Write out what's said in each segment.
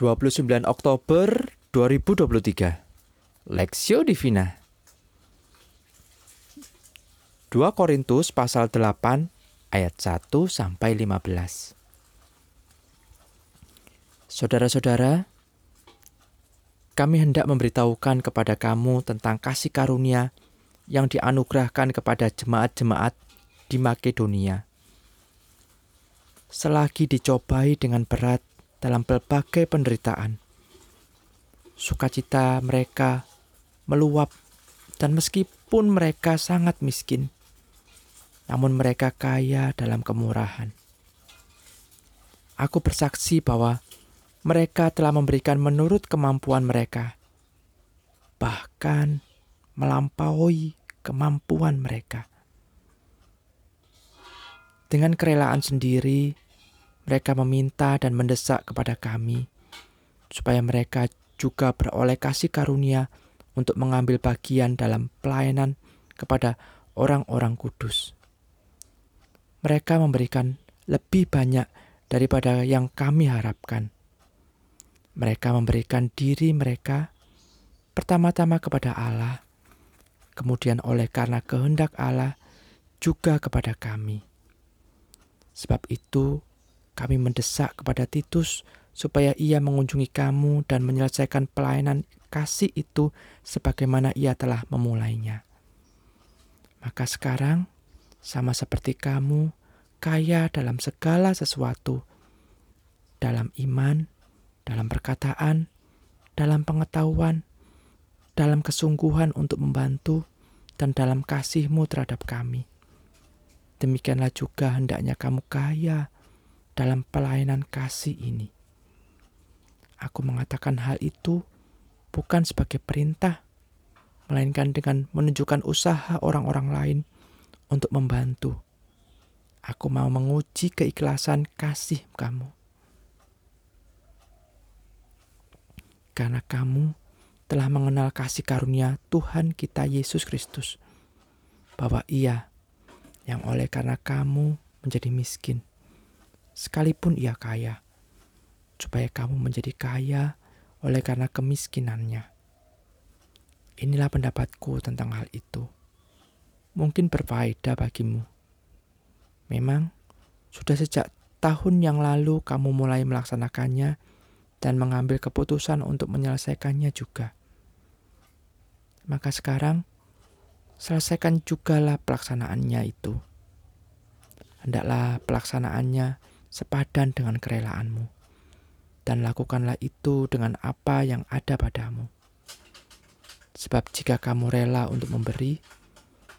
29 Oktober 2023 Lexio Divina. 2 Korintus pasal 8 ayat 1 sampai 15 Saudara-saudara, kami hendak memberitahukan kepada kamu tentang kasih karunia yang dianugerahkan kepada jemaat-jemaat di Makedonia. Selagi dicobai dengan berat dalam berbagai penderitaan, sukacita mereka meluap, dan meskipun mereka sangat miskin, namun mereka kaya dalam kemurahan. Aku bersaksi bahwa mereka telah memberikan menurut kemampuan mereka, bahkan melampaui kemampuan mereka. Dengan kerelaan sendiri, mereka meminta dan mendesak kepada kami supaya mereka juga beroleh kasih karunia untuk mengambil bagian dalam pelayanan kepada orang-orang kudus. Mereka memberikan lebih banyak daripada yang kami harapkan mereka memberikan diri mereka pertama-tama kepada Allah, kemudian oleh karena kehendak Allah juga kepada kami. Sebab itu, kami mendesak kepada Titus supaya ia mengunjungi kamu dan menyelesaikan pelayanan kasih itu sebagaimana ia telah memulainya. Maka sekarang, sama seperti kamu, kaya dalam segala sesuatu, dalam iman, dalam perkataan, dalam pengetahuan, dalam kesungguhan untuk membantu, dan dalam kasihmu terhadap kami. Demikianlah juga hendaknya kamu kaya dalam pelayanan kasih ini. Aku mengatakan hal itu bukan sebagai perintah, melainkan dengan menunjukkan usaha orang-orang lain untuk membantu. Aku mau menguji keikhlasan kasih kamu. karena kamu telah mengenal kasih karunia Tuhan kita Yesus Kristus, bahwa Ia yang oleh karena kamu menjadi miskin, sekalipun Ia kaya, supaya kamu menjadi kaya oleh karena kemiskinannya. Inilah pendapatku tentang hal itu. Mungkin berfaedah bagimu. Memang sudah sejak tahun yang lalu kamu mulai melaksanakannya dan mengambil keputusan untuk menyelesaikannya juga. Maka sekarang, selesaikan jugalah pelaksanaannya itu. Hendaklah pelaksanaannya sepadan dengan kerelaanmu, dan lakukanlah itu dengan apa yang ada padamu. Sebab jika kamu rela untuk memberi,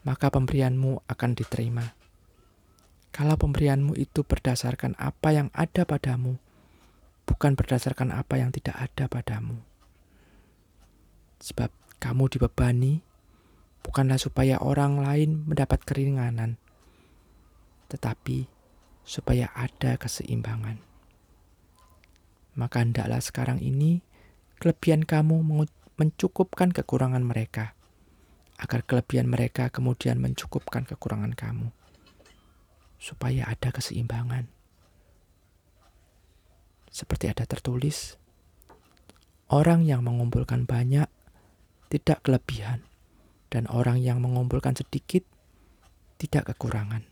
maka pemberianmu akan diterima. Kalau pemberianmu itu berdasarkan apa yang ada padamu, bukan berdasarkan apa yang tidak ada padamu. Sebab kamu dibebani bukanlah supaya orang lain mendapat keringanan, tetapi supaya ada keseimbangan. Maka hendaklah sekarang ini kelebihan kamu mencukupkan kekurangan mereka, agar kelebihan mereka kemudian mencukupkan kekurangan kamu, supaya ada keseimbangan seperti ada tertulis, orang yang mengumpulkan banyak tidak kelebihan, dan orang yang mengumpulkan sedikit tidak kekurangan.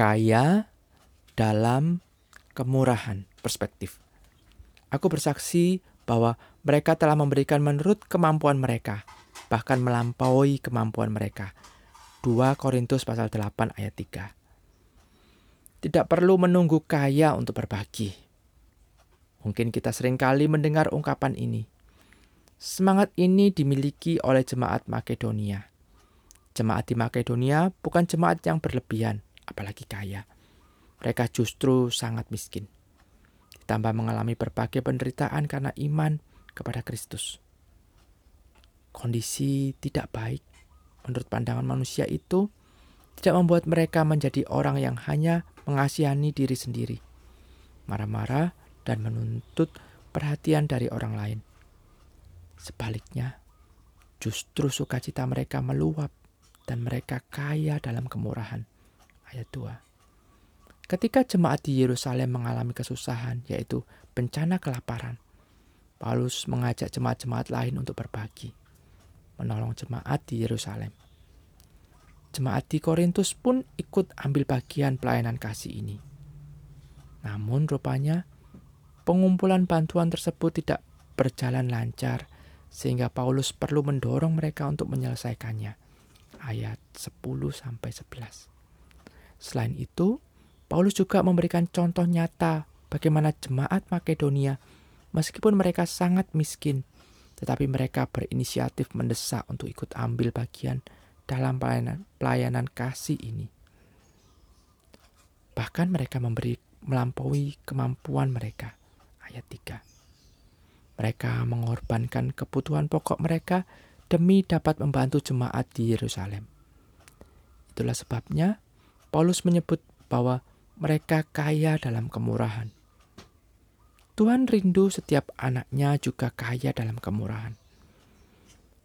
Kaya dalam kemurahan perspektif. Aku bersaksi bahwa mereka telah memberikan menurut kemampuan mereka, bahkan melampaui kemampuan mereka. 2 Korintus pasal 8 ayat 3. Tidak perlu menunggu kaya untuk berbagi. Mungkin kita sering kali mendengar ungkapan ini. Semangat ini dimiliki oleh jemaat Makedonia. Jemaat di Makedonia bukan jemaat yang berlebihan, apalagi kaya. Mereka justru sangat miskin. Ditambah mengalami berbagai penderitaan karena iman kepada Kristus. Kondisi tidak baik menurut pandangan manusia itu tidak membuat mereka menjadi orang yang hanya mengasihani diri sendiri, marah-marah, dan menuntut perhatian dari orang lain. Sebaliknya, justru sukacita mereka meluap dan mereka kaya dalam kemurahan. Ayat 2. Ketika jemaat di Yerusalem mengalami kesusahan, yaitu bencana kelaparan, Paulus mengajak jemaat-jemaat lain untuk berbagi, menolong jemaat di Yerusalem. Jemaat di Korintus pun ikut ambil bagian pelayanan kasih ini. Namun rupanya pengumpulan bantuan tersebut tidak berjalan lancar sehingga Paulus perlu mendorong mereka untuk menyelesaikannya. Ayat 10 sampai 11. Selain itu, Paulus juga memberikan contoh nyata bagaimana jemaat Makedonia, meskipun mereka sangat miskin, tetapi mereka berinisiatif mendesak untuk ikut ambil bagian dalam pelayanan, pelayanan kasih ini. Bahkan mereka memberi melampaui kemampuan mereka. Ayat 3. Mereka mengorbankan kebutuhan pokok mereka demi dapat membantu jemaat di Yerusalem. Itulah sebabnya Paulus menyebut bahwa mereka kaya dalam kemurahan. Tuhan rindu setiap anaknya juga kaya dalam kemurahan.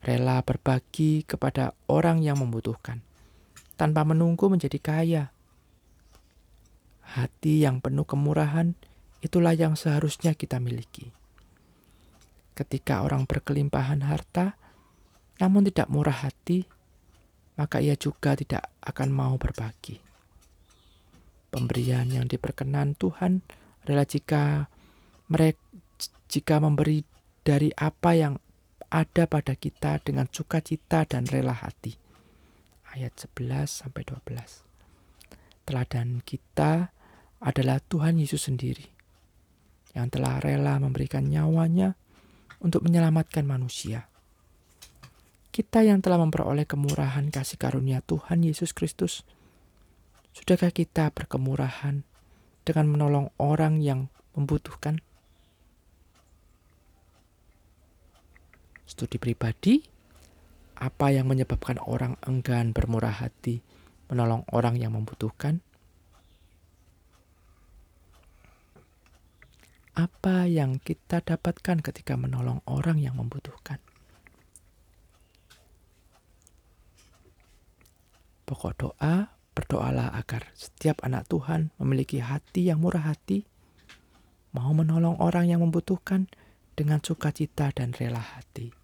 Rela berbagi kepada orang yang membutuhkan, tanpa menunggu menjadi kaya. Hati yang penuh kemurahan itulah yang seharusnya kita miliki. Ketika orang berkelimpahan harta, namun tidak murah hati, maka ia juga tidak akan mau berbagi. Pemberian yang diperkenan Tuhan adalah jika mereka jika memberi dari apa yang ada pada kita dengan sukacita dan rela hati. Ayat 11 sampai 12. Teladan kita adalah Tuhan Yesus sendiri yang telah rela memberikan nyawanya untuk menyelamatkan manusia. Kita yang telah memperoleh kemurahan kasih karunia Tuhan Yesus Kristus Sudahkah kita berkemurahan dengan menolong orang yang membutuhkan? Studi pribadi, apa yang menyebabkan orang enggan bermurah hati menolong orang yang membutuhkan? Apa yang kita dapatkan ketika menolong orang yang membutuhkan? Pokok doa Berdoalah agar setiap anak Tuhan memiliki hati yang murah hati, mau menolong orang yang membutuhkan dengan sukacita dan rela hati.